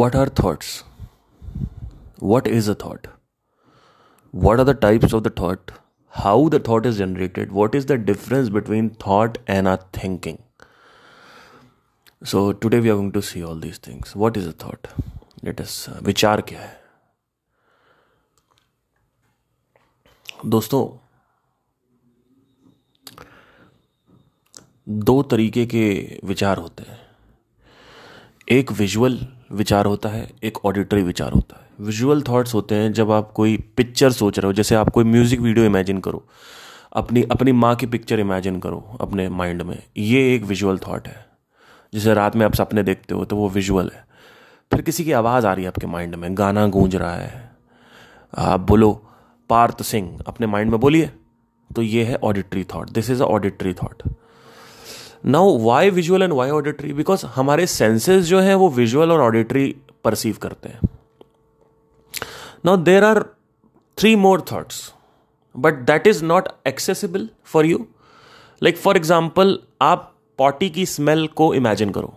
what are thoughts what is a thought what are the types of the thought how the thought is generated what is the difference between thought and our thinking so today we are going to see all these things what is a thought let us uh, विचार क्या है दोस्तों दो तरीके के विचार होते हैं एक विजुअल विचार होता है, एक ऑडिटरी विचार होता है। विजुअल थॉट्स होते हैं जब आप कोई पिक्चर सोच रहे हो, जैसे आप कोई म्यूज़िक वीडियो इमेजिन करो, अपनी अपनी माँ की पिक्चर इमेजिन करो अपने माइंड में, ये एक विजुअल थॉट है। जैसे रात में आप सपने देखते हो तो वो विजुअल है। फिर किसी की आवाज़ आ रही है आपके माइंड में, गाना गूंज रहा है। आप बोलो, पार्थ सिंह, अपने माइंड में बोलिए तो ये है auditory thought this is a auditory thought now why visual and why auditory because हमारे सेंसेस जो है, वो विजुअल और ऑडिटरी परसीव करते हैं। Now there are three more thoughts but that is not accessible for you like for example आप potty की smell को इमेजिन करो।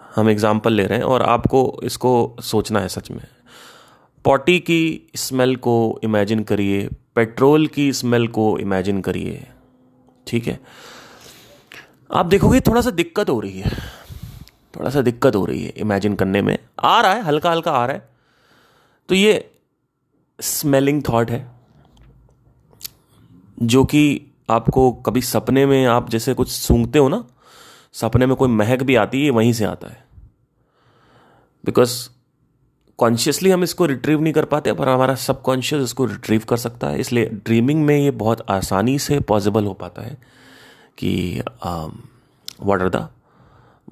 हम एग्ज़ाम्पल ले रहे हैं और आपको इसको सोचना है सच में। पॉटी की स्मेल को इमेजिन करिए पेट्रोल की स्मेल को इमेजिन करिए। ठीक है? आप देखोगे थोड़ा सा दिक्कत हो रही है। थोड़ा सा दिक्कत हो रही है इमेजिन करने में। आ रहा है हल्का हल्का आ रहा है। तो ये स्मेलिंग थॉट है, जो कि आपको कभी सपने में आप जैसे कुछ सूंघते हो ना, सपने में कोई महक भी आती है वहीं से आता है। बिकॉज़ कॉन्शियसली हम इसको रिट्रीव नहीं कर पाते पर हमारा सबकॉन्शियस इसको रिट्रीव कर सकता है। इसलिए ड्रीमिंग में ये बहुत आसानी से पॉसिबल हो पाता है कि what are the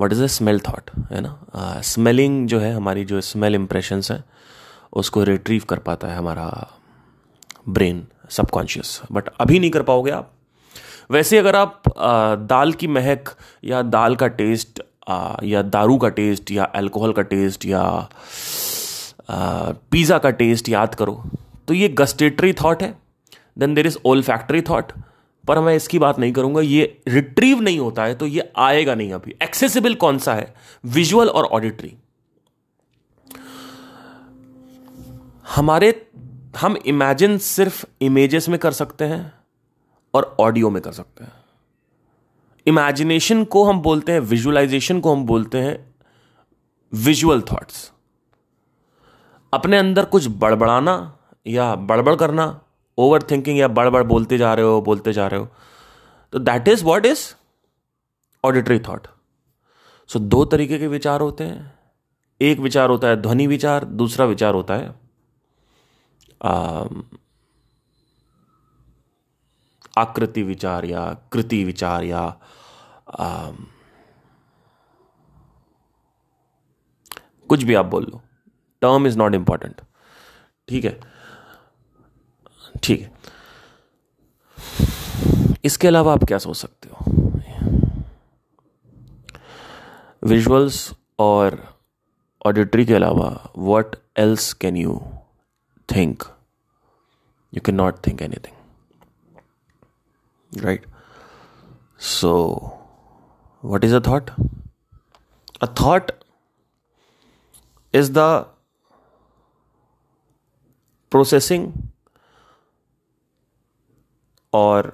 what is a smell thought है ना? स्मेलिंग uh, जो है हमारी जो स्मेल इम्प्रेशंस हैं उसको रिट्रीव कर पाता है हमारा ब्रेन सबकॉन्शियस बट अभी नहीं कर पाओगे आप। वैसे अगर आप uh, दाल की महक या दाल का टेस्ट uh, या दारू का टेस्ट या अल्कोहल का टेस्ट या पिज़्ज़ा का टेस्ट याद करो। तो ये गस्टेटरी थाट है। Then there is olfactory thought पर मैं इसकी बात नहीं करूँगा, ये रिट्रीव नहीं होता है तो ये आएगा नहीं अभी। एक्सेसिबल कौन सा है? विजुअल और ऑडिटरी हमारे, हम इमेजिन सिर्फ़ इमेजेस में कर सकते हैं और ऑडियो में कर सकते हैं। इमेजिनेशन को हम बोलते हैं विजुअलाइजेशन को हम बोलते हैं विजुअल थॉट्स अपने अंदर कुछ बड़बड़ाना या बड़बड़ करना ओवर थिंकिंग या बड़बड़ बोलते जा रहे हो बोलते जा रहे हो तो that is what is auditory thought so दो तरीके के विचार होते हैं। एक विचार होता है ध्वनि विचार दूसरा विचार होता है आकृति विचार या कृति विचार या आ, कुछ भी आप बोल लो। टर्म इज़ नॉट इंपॉर्टेंट ठीक है? ठीक है. इसके अलावा आप क्या सोच सकते हो? विजुअल्स और ऑडिटरी के अलावा what else can you think you can not think anything right so what is a thought a thought is the processing और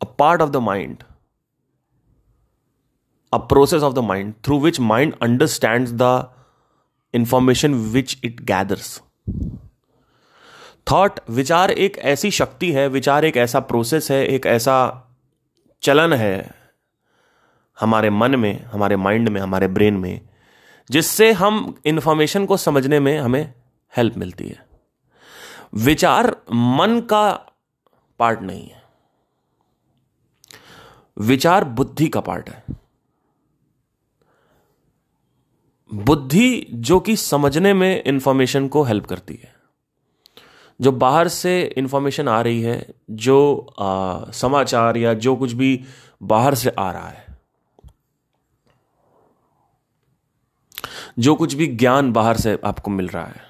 a part of the mind a process of the mind through which mind understand the information which it gathers thought विचार एक ऐसी शक्ति है विचार एक ऐसा process है एक ऐसा चलन है हमारे मन में हमारे माइंड में हमारे ब्रेन में जिससे हम इंफॉर्मेशन को समझने में हमें हेल्प मिलती है। विचार मन का पार्ट नहीं है। विचार बुद्धि का पार्ट है। बुद्धि जो कि समझने में इंफॉर्मेशन को हेल्प करती है। जो बाहर से इंफॉर्मेशन आ रही है जो आ, समाचार या जो कुछ भी बाहर से आ रहा है जो कुछ भी ज्ञान बाहर से आपको मिल रहा है,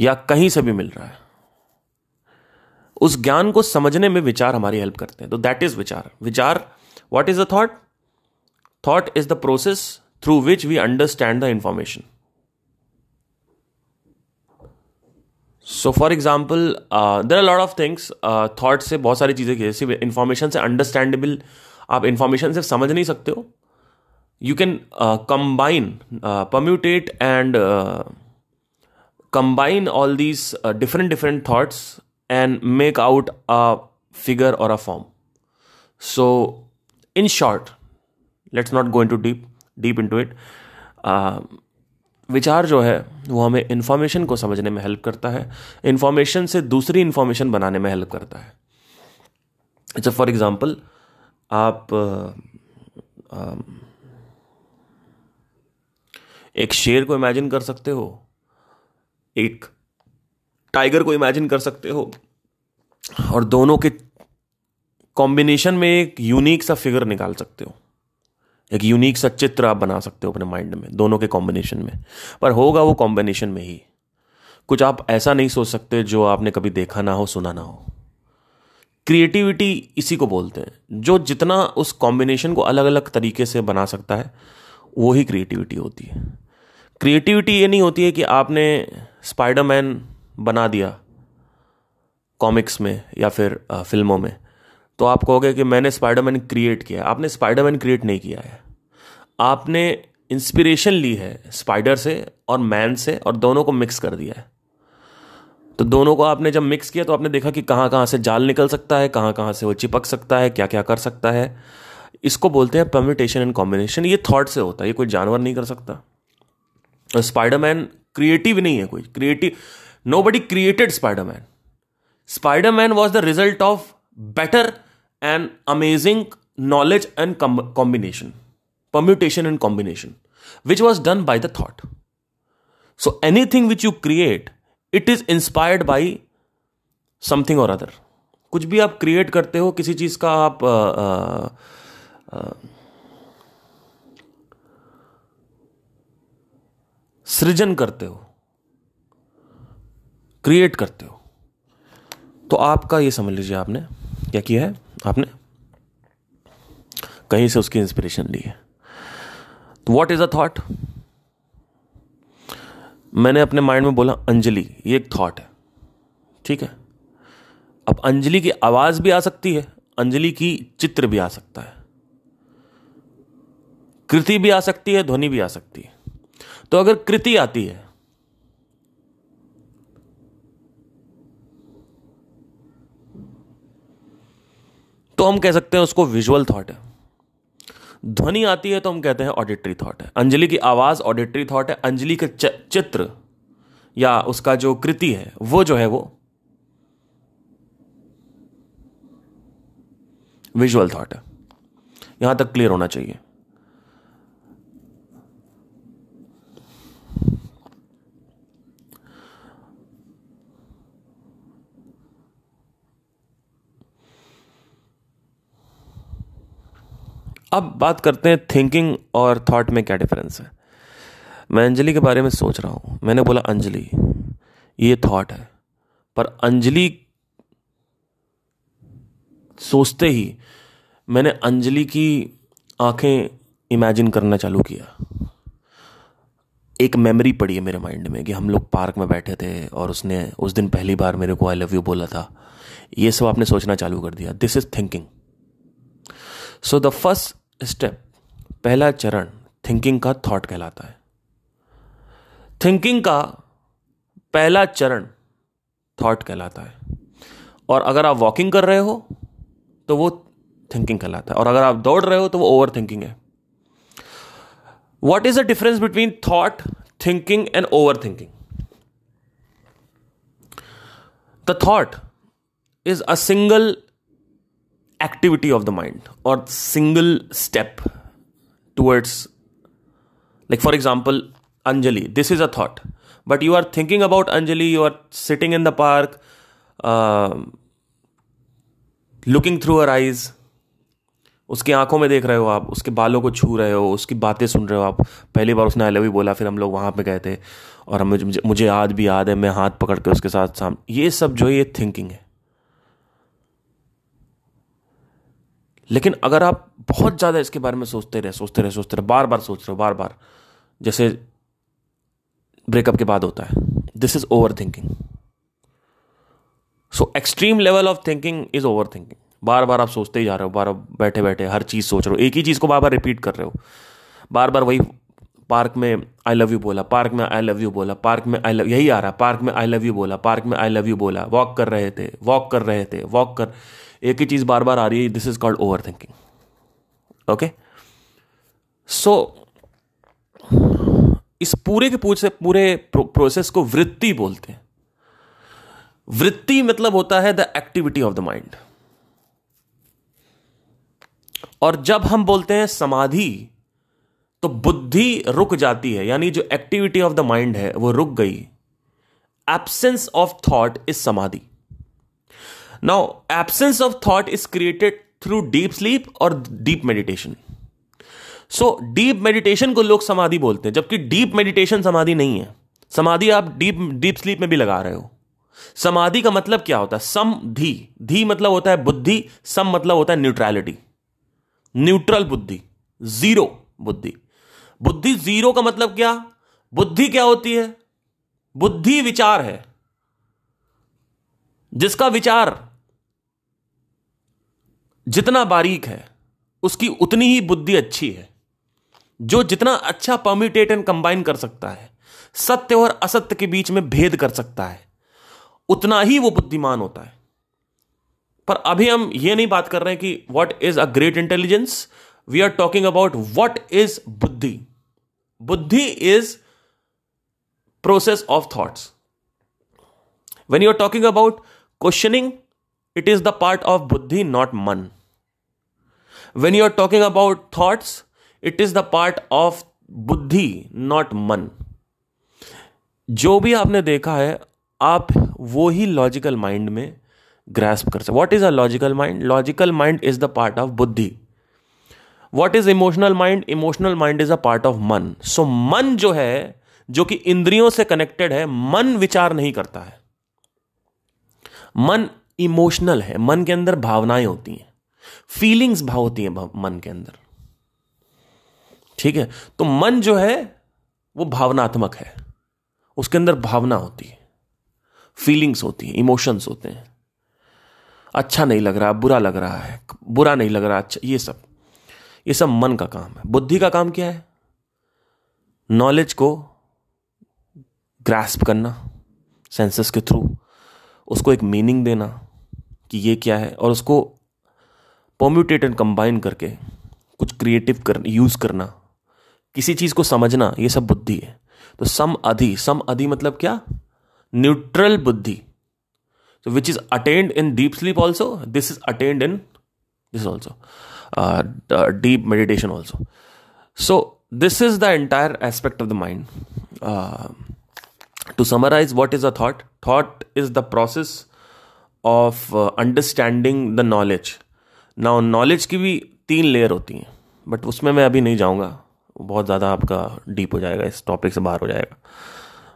या कहीं से भी मिल रहा है, उस ज्ञान को समझने में विचार हमारी हेल्प करते हैं। तो दैट इज़ विचार। विचार what is the thought thought is the process through which we understand the information so for example there are lot of things thought से बहुत सारी चीज़ें जैसे इंफॉर्मेशन से अंडरस्टैंडेबल आप इंफॉर्मेशन से समझ नहीं सकते हो। You can combine permutate and combine all these different different thoughts and make out a figure और a form so in short let's not going to deep deep into it विचार जो है वो हमें इंफॉर्मेशन को समझने में हेल्प करता है। इन्फॉर्मेशन से दूसरी इन्फॉर्मेशन बनाने में हेल्प करता है। जब फॉर एग्ज़ाम्पल आप uh, uh, एक शेर को इमेजिन कर सकते हो, एक टाइगर को इमेजिन कर सकते हो, और दोनों के कॉम्बिनेशन में एक यूनिक सा फिगर निकाल सकते हो, एक यूनिक सा चित्र आप बना सकते हो अपने माइंड में, दोनों के कॉम्बिनेशन में। पर होगा वो कॉम्बिनेशन में ही। कुछ आप ऐसा नहीं सोच सकते जो आपने कभी देखा ना हो, सुना ना हो। क्रिएटिविटी इसी को बोलते हैं, जो जितना उस कॉम्बिनेशन को अलग अलग तरीके से बना सकता है वो ही क्रिएटिविटी होती है। क्रिएटिविटी ये नहीं होती है कि आपने स्पाइडरमैन बना दिया कॉमिक्स में या फिर फ़िल्मों में। तो आप कहोगे कि मैंने स्पाइडरमैन क्रिएट किया आपने स्पाइडरमैन क्रिएट नहीं किया है। आपने इंस्पिरेशन ली है स्पाइडर से और मैन से और दोनों को मिक्स कर दिया है। तो दोनों को आपने जब मिक्स किया तो आपने देखा कि कहाँ कहाँ से जाल निकल सकता है कहाँ कहाँ से वो चिपक सकता है क्या क्या कर सकता है। इसको बोलते हैं परम्यूटेशन एंड कॉम्बिनेशन ये थॉट से होता है ये कोई जानवर नहीं कर सकता। स्पाइडरमैन क्रिएटिव नहीं है कोई। Creative nobody created Spiderman Spiderman was the result of better and amazing knowledge and combination permutation and combination which was done by the thought so anything which you create it is inspired by something or other कुछ भी आप create करते हो किसी चीज़ का आप आ, आ, सृजन करते हो क्रिएट करते हो। तो आपका ये समझ लीजिए आपने, क्या किया है? आपने कहीं से उसकी इंस्पिरेशन ली है। तो वॉट इज़ अ थॉट मैंने अपने माइंड में बोला, अंजलि, ये एक थॉट है। ठीक है? अब अंजलि की आवाज़ भी आ सकती है, अंजलि की चित्र भी आ सकता है। कृति भी आ सकती है, ध्वनि भी आ सकती है। तो अगर कृति आती है तो हम कह सकते हैं उसको विजुअल थॉट है। ध्वनि आती है तो हम कहते हैं ऑडिटरी थॉट है। अंजलि की आवाज़ ऑडिटरी थॉट है। अंजलि के चित्र या उसका जो कृति है, वो जो है वो विजुअल थॉट है। यहाँ तक क्लियर होना चाहिए। अब बात करते हैं थिंकिंग और थॉट में क्या डिफरेंस है। मैं अंजलि के बारे में सोच रहा हूँ। मैंने बोला, अंजलि, ये थॉट है। पर अंजलि सोचते ही मैंने अंजलि की आँखें इमेजिन करना चालू किया। एक मेमोरी पड़ी है मेरे माइंड में कि हम लोग पार्क में बैठे थे और उसने उस दिन पहली बार मेरे को आई लव यू बोला था। ये सब आपने सोचना चालू कर दिया। This is thinking so the first step. पहला चरण थिंकिंग का थॉट कहलाता है। थिंकिंग का पहला चरण थॉट कहलाता है। और अगर आप वॉकिंग कर रहे हो तो वो थिंकिंग कहलाता है। और अगर आप दौड़ रहे हो तो वो ओवर थिंकिंग है। What is the difference between thought thinking and overthinking the thought is a single activity of the mind और single step towards like for example Anjali this is a thought but you are thinking about Anjali you are sitting in the park looking through her eyes उसकी आँखों में देख रहे हो आप, उसके बालों को छू रहे हो, उसकी बातें सुन रहे हो आप। पहली बार उसने अलवी बोला, फिर हम लोग वहाँ पे गए थे और हमें, मुझे याद भी याद है, मैं हाथ पकड़ के उसके साथ सामने ये सब जो ये थिंकिंग है। लेकिन अगर आप बहुत ज़्यादा इसके बारे में सोचते रहे सोचते रहे सोचते रहे बार बार सोच रहे हो बार बार जैसे ब्रेकअप के बाद होता है this is overthinking so extreme level of thinking is overthinking बार बार आप सोचते ही जा रहे हो बार बैठे बैठे हर चीज़ सोच रहे हो, एक ही चीज़ को बार बार रिपीट कर रहे हो। बार बार वही पार्क में आई लव यू बोला, पार्क में आई लव यू बोला, पार्क में आई लव यही आ रहा, पार्क में आई लव यू बोला, पार्क में आई लव यू बोला वॉक कर रहे थे वॉक कर रहे थे वॉक कर, एक ही चीज़ बार बार आ रही है this is called overthinking okay so इस पूरे के पूरे पूरे प्रोसेस को वृत्ति बोलते हैं। वृत्ति मतलब होता है the activity of the mind और जब हम बोलते हैं समाधि तो बुद्धि रुक जाती है, यानी जो एक्टिविटी ऑफ़ द माइंड है, वो रुक गई। Absence of thought is samadhi. Now absence of thought is created through deep sleep और deep meditation so deep meditation को लोग समाधि बोलते हैं, जबकि डीप मेडिटेशन समाधि नहीं है। समाधि आप डीप डीप स्लीप में भी लगा रहे हो। समाधि का मतलब क्या होता है? सम, धी। धी मतलब होता है बुद्धि, सम मतलब होता है न्यूट्रैलिटी न्यूट्रल बुद्धि ज़ीरो बुद्धि। बुद्धि ज़ीरो का मतलब क्या? बुद्धि क्या होती है? बुद्धि विचार है। जिसका विचार जितना बारीक है, उसकी उतनी ही बुद्धि अच्छी है। जो जितना अच्छा परम्यूटेट एंड कंबाइन कर सकता है, सत्य और असत्य के बीच में भेद कर सकता है, उतना ही वो बुद्धिमान होता है। पर अभी हम ये नहीं बात कर रहे हैं कि what is a great intelligence we are talking about what is buddhi. Buddhi is process of thoughts when you are talking about questioning it is the part of buddhi not mann when you are talking about thoughts it is the part of buddhi not mann जो भी आपने देखा है, आप वो ही logical mind में grasp कर सकते what is a logical mind logical mind is the part of buddhi what is emotional mind emotional mind is a part of mann. So mann जो है, जो कि इंद्रियों से कनेक्टेड है, मन विचार नहीं करता है. मन इमोशनल है. मन के अंदर भावनाएँ होती हैं. फीलिंग्स भाव होती हैं मन के अंदर. ठीक है? तो मन जो है, वो भावनात्मक है. उसके अंदर भावना होती है. फीलिंग्स होती हैं इमोशंस होते हैं. अच्छा नहीं लग रहा, बुरा लग रहा है, बुरा नहीं लग रहा अच्छा ये सब. ये सब मन का काम है। बुद्धि का काम क्या है? नॉलेज को ग्रास्प करना सेंसस के थ्रू उसको एक मीनिंग देना कि ये क्या है और उसको पॉम्यूटेट एंड कंबाइन करके कुछ क्रिएटिव कर यूज़ करना, किसी चीज़ को समझना, ये सब बुद्धि है। तो सम अधि सम अधि मतलब क्या? न्यूट्रल बुद्धि। So which is attained in deep sleep also, this is attained in this also deep meditation also so this is the entire aspect of the mind to summarize what is a thought thought is the process of understanding the knowledge ना knowledge की भी तीन layer होती हैं but उसमें मैं अभी नहीं जाऊँगा। बहुत ज़्यादा आपका डीप हो जाएगा, इस टॉपिक से बाहर हो जाएगा।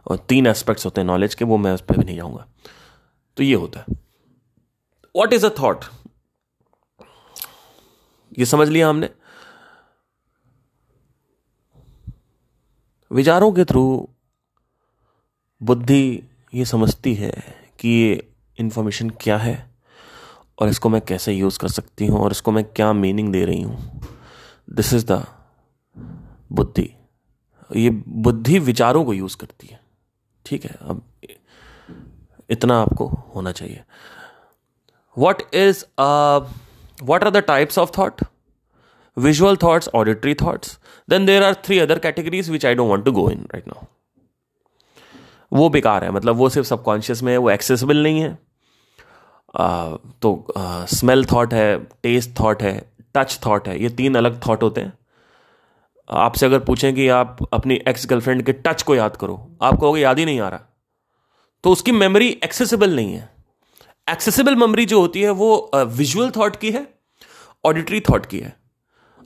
और तीन एस्पेक्ट्स होते हैं नॉलेज के, वो मैं उस पर भी नहीं जाऊँगा। तो ये होता है। वॉट इज़ अ थाट ये समझ लिया हमने? विचारों के थ्रू बुद्धि ये समझती है कि ये इंफॉर्मेशन क्या है और इसको मैं कैसे यूज़ कर सकती हूँ और इसको मैं क्या मीनिंग दे रही हूँ। दिस इज़ द बुद्धि। ये बुद्धि विचारों को यूज़ करती है। ठीक है, अब इतना आपको होना चाहिए। What is what are the types of thought visual thoughts auditory thoughts then there are three other categories which I don't want to go in right now वो बेकार है मतलब वो सिर्फ़ सबकॉन्शियस में है वो एक्सेसिबल नहीं है। uh, तो स्मेल थॉट है टेस्ट थॉट है टच थॉट है ये तीन अलग थॉट होते हैं। आपसे अगर पूछें कि आप अपनी एक्स गर्लफ्रेंड के टच को याद करो आप कहोगे याद ही नहीं आ रहा। तो उसकी मेमोरी एक्सेसिबल नहीं है। एक्सेसिबल मेमोरी जो होती है वो विजुअल थॉट की है ऑडिटरी थॉट की है।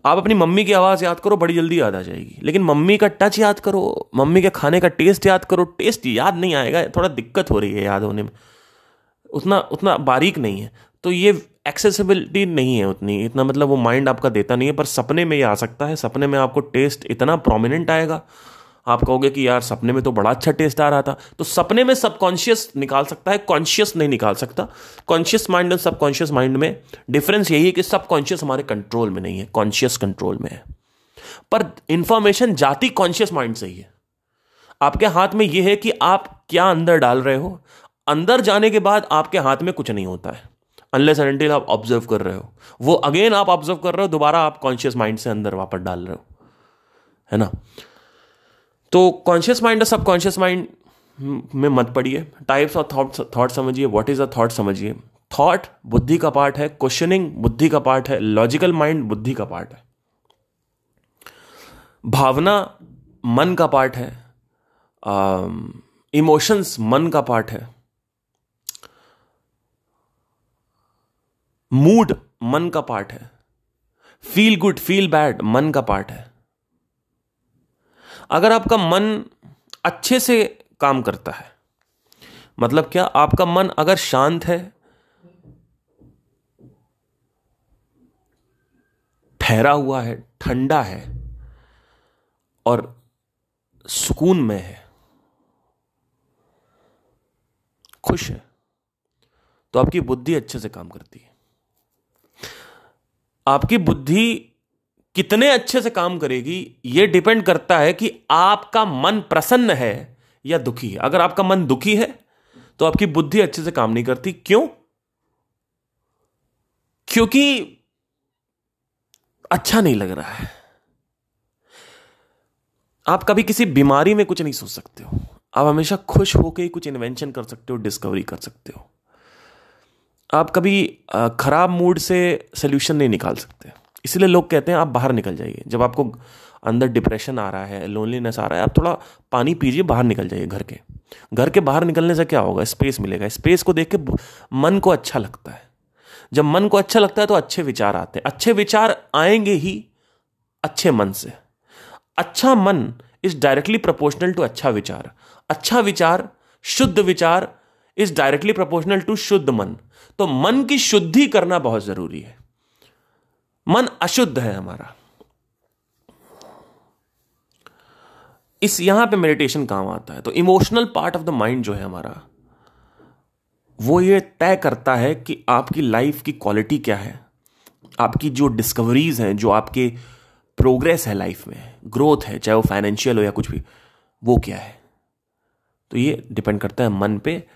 आप अपनी मम्मी की आवाज़ याद करो, बड़ी जल्दी याद आ जाएगी। लेकिन मम्मी का टच याद करो, मम्मी के खाने का टेस्ट याद करो टेस्ट याद नहीं आएगा, थोड़ा दिक्कत हो रही है याद होने में। उतना उतना बारीक नहीं है। तो ये एक्सेसिबिलिटी नहीं है उतनी। इतना मतलब वो माइंड आपका देता नहीं है, पर सपने में ये आ सकता है, सपने में आपको टेस्ट इतना प्रोमिनेंट आएगा। आप कहोगे कि यार सपने में तो बड़ा अच्छा टेस्ट आ रहा था। तो सपने में सबकॉन्शियस निकाल सकता है कॉन्शियस नहीं निकाल सकता। कॉन्शियस माइंड और सबकॉन्शियस माइंड में डिफरेंस यही है कि सबकॉन्शियस हमारे कंट्रोल में नहीं है कॉन्शियस कंट्रोल में है। पर इंफॉर्मेशन जाती कॉन्शियस माइंड से ही है। आपके हाथ में यह है कि आप क्या अंदर डाल रहे हो, अंदर जाने के बाद आपके हाथ में कुछ नहीं होता है। अनलेस एंटिल आप ऑब्ज़र्व कर रहे हो। वो अगेन आप ऑब्ज़र्व कर रहे हो, दोबारा आप कॉन्शियस माइंड से अंदर वापस डाल रहे हो। है ना? तो कॉन्शियस माइंड और सबकॉन्शियस माइंड में मत पड़िए टाइप्स ऑफ़ थॉट थॉट समझिए। व्हाट इज़ अ थॉट समझिए। थॉट बुद्धि का पार्ट है। क्वेश्चनिंग बुद्धि का पार्ट है। लॉजिकल माइंड बुद्धि का पार्ट है। भावना मन का पार्ट है। इमोशंस मन का पार्ट है। मूड मन का पार्ट है। फील गुड फील बैड मन का पार्ट है। अगर आपका मन अच्छे से काम करता है मतलब क्या आपका मन अगर शांत है, ठहरा हुआ है, ठंडा है, और सुकून में है, खुश है तो आपकी बुद्धि अच्छे से काम करती है। आपकी बुद्धि कितने अच्छे से काम करेगी यह डिपेंड करता है कि आपका मन प्रसन्न है या दुखी है। अगर आपका मन दुखी है तो आपकी बुद्धि अच्छे से काम नहीं करती। क्यों? क्योंकि अच्छा नहीं लग रहा है। आप कभी किसी बीमारी में कुछ नहीं सोच सकते हो। आप हमेशा खुश होकर ही कुछ इन्वेंशन कर सकते हो डिस्कवरी कर सकते हो। आप कभी खराब मूड से सोल्यूशन नहीं निकाल सकते। इसलिए लोग कहते हैं, आप बाहर निकल जाइए। जब आपको अंदर डिप्रेशन आ रहा है लोनलीनेस आ रहा है, आप थोड़ा पानी पीजिए, बाहर निकल जाइए घर के। घर के बाहर निकलने से क्या होगा? स्पेस मिलेगा। स्पेस को देख के मन को अच्छा लगता है। जब मन को अच्छा लगता है तो अच्छे विचार आते हैं। अच्छे विचार आएँगे ही अच्छे मन से। अच्छा मन इज़ डायरेक्टली प्रोपोर्शनल टू अच्छा विचार। अच्छा विचार, शुद्ध विचार इज़ डायरेक्टली प्रोपोर्शनल टू शुद्ध मन। तो मन की शुद्धि करना बहुत ज़रूरी है। मन अशुद्ध है हमारा। इस यहाँ पे मेडिटेशन काम आता है। तो emotional part of the mind जो है हमारा, वो ये तय करता है कि आपकी लाइफ की क्वालिटी क्या है। आपकी जो डिस्कवरीज हैं, जो आपके प्रोग्रेस है लाइफ में ग्रोथ है, चाहे वो फाइनेंशियल हो या कुछ भी, वो क्या है? तो ये डिपेंड करता है मन पे।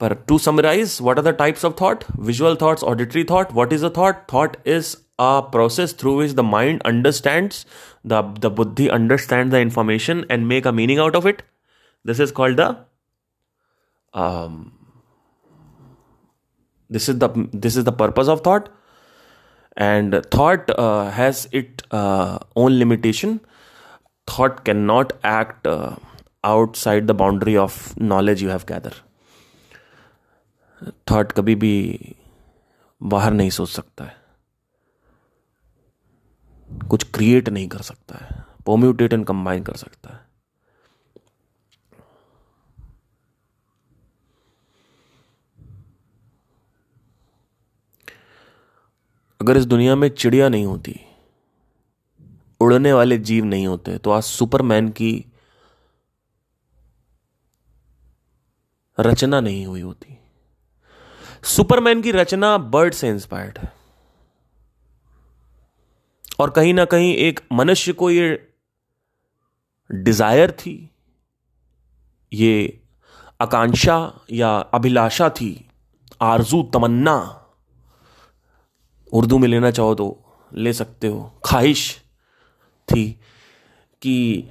पर to summarize what are the types of thought visual thoughts auditory thought what is a thought thought is a process through which the mind understands the the buddhi understands the information and make a meaning out of it this is called the um, this is the this is the purpose of thought and thought uh, has its uh, own limitation thought cannot act uh, outside the boundary of knowledge you have gathered thought कभी भी बाहर नहीं सोच सकता है कुछ create नहीं कर सकता है। पोम्यूटेट एंड कंबाइन कर सकता है। अगर इस दुनिया में चिड़िया नहीं होती, उड़ने वाले जीव नहीं होते तो आज सुपरमैन की रचना नहीं हुई होती। सुपरमैन की रचना बर्ड से इंस्पायर्ड है। और कहीं ना कहीं एक मनुष्य को ये डिज़ायर थी, ये आकांक्षा या अभिलाषा थी, आरज़ू, तमन्ना। उर्दू में लेना चाहो तो ले सकते हो। ख्वाहिश थी कि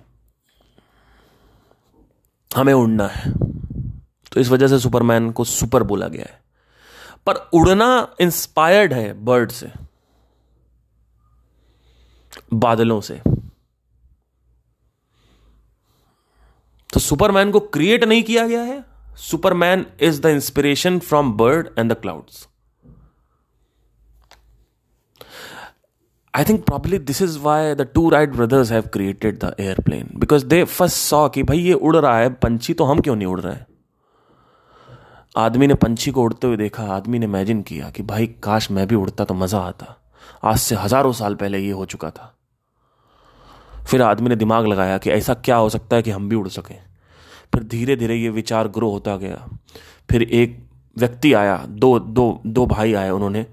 हमें उड़ना है। तो इस वजह से सुपरमैन को सुपर बोला गया है। पर उड़ना इंस्पायर्ड है बर्ड से। बादलों से। तो सुपरमैन को क्रिएट नहीं किया गया है। Superman is the inspiration from bird and the clouds I think probably this is why the two Wright brothers have created the airplane because they first saw कि भाई ये उड़ रहा है, पंछी तो हम क्यों नहीं उड़ रहे हैं? आदमी ने पंछी को उड़ते हुए देखा, आदमी ने इमेजिन किया कि भाई काश मैं भी उड़ता तो मज़ा आता। आज से हज़ारों साल पहले ये हो चुका था। फिर आदमी ने दिमाग लगाया कि ऐसा क्या हो सकता है कि हम भी उड़ सकें। फिर धीरे धीरे ये विचार ग्रो होता गया। फिर एक व्यक्ति आया, दो दो दो भाई आए उन्होंने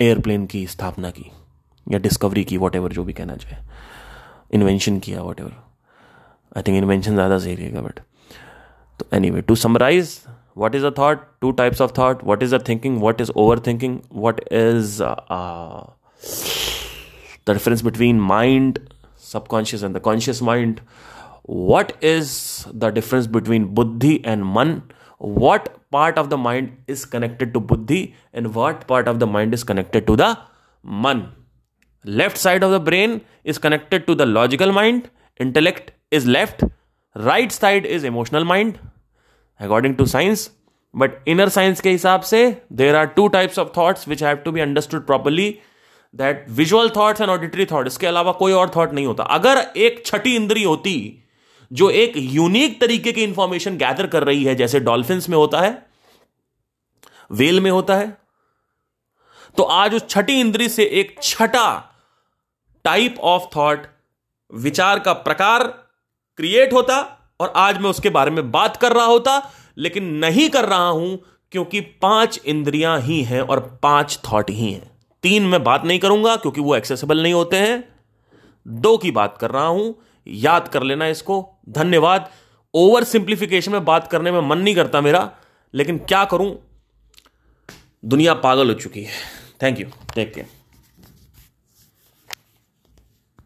एयरप्लेन की स्थापना की, या डिस्कवरी की वॉट जो भी कहना चाहे। इन्वेंशन किया वॉट आई थिंक इन्वेंशन ज़्यादा सही रहेगा बट तो anyway to summarize what is a thought? Two types of thought. What is a thinking? What is overthinking? What is uh, the difference between mind subconscious and the conscious mind? What is the difference between buddhi and man? What part of the mind is connected to buddhi and what part of the mind is connected to the man? Left side of the brain is connected to the logical mind. Intellect is left. Right side is emotional mind according to science but inner science के हिसाब से there are two types of thoughts which have to be understood properly that visual thoughts and auditory thought इसके अलावा कोई और thought नहीं होता अगर एक छठी इंद्री होती जो एक यूनिक तरीके की इंफॉर्मेशन गैदर कर रही है जैसे डॉल्फिन में होता है वेल में होता है तो आज उस छठी इंद्री से एक छठा टाइप ऑफ़ थॉट विचार का प्रकार क्रिएट होता और आज मैं उसके बारे में बात कर रहा होता, लेकिन नहीं कर रहा हूँ, क्योंकि पाँच इंद्रियाँ ही हैं और पाँच थॉट ही हैं। तीन मैं बात नहीं करूँगा, क्योंकि वो एक्सेसिबल नहीं होते हैं। दो की बात कर रहा हूँ, याद कर लेना इसको। धन्यवाद। ओवर सिंप्लीफिकेशन में बात करने में मन नहीं करता मेरा, लेकिन क्या करूँ? दुनिया पागल हो चुकी है। Thank you take care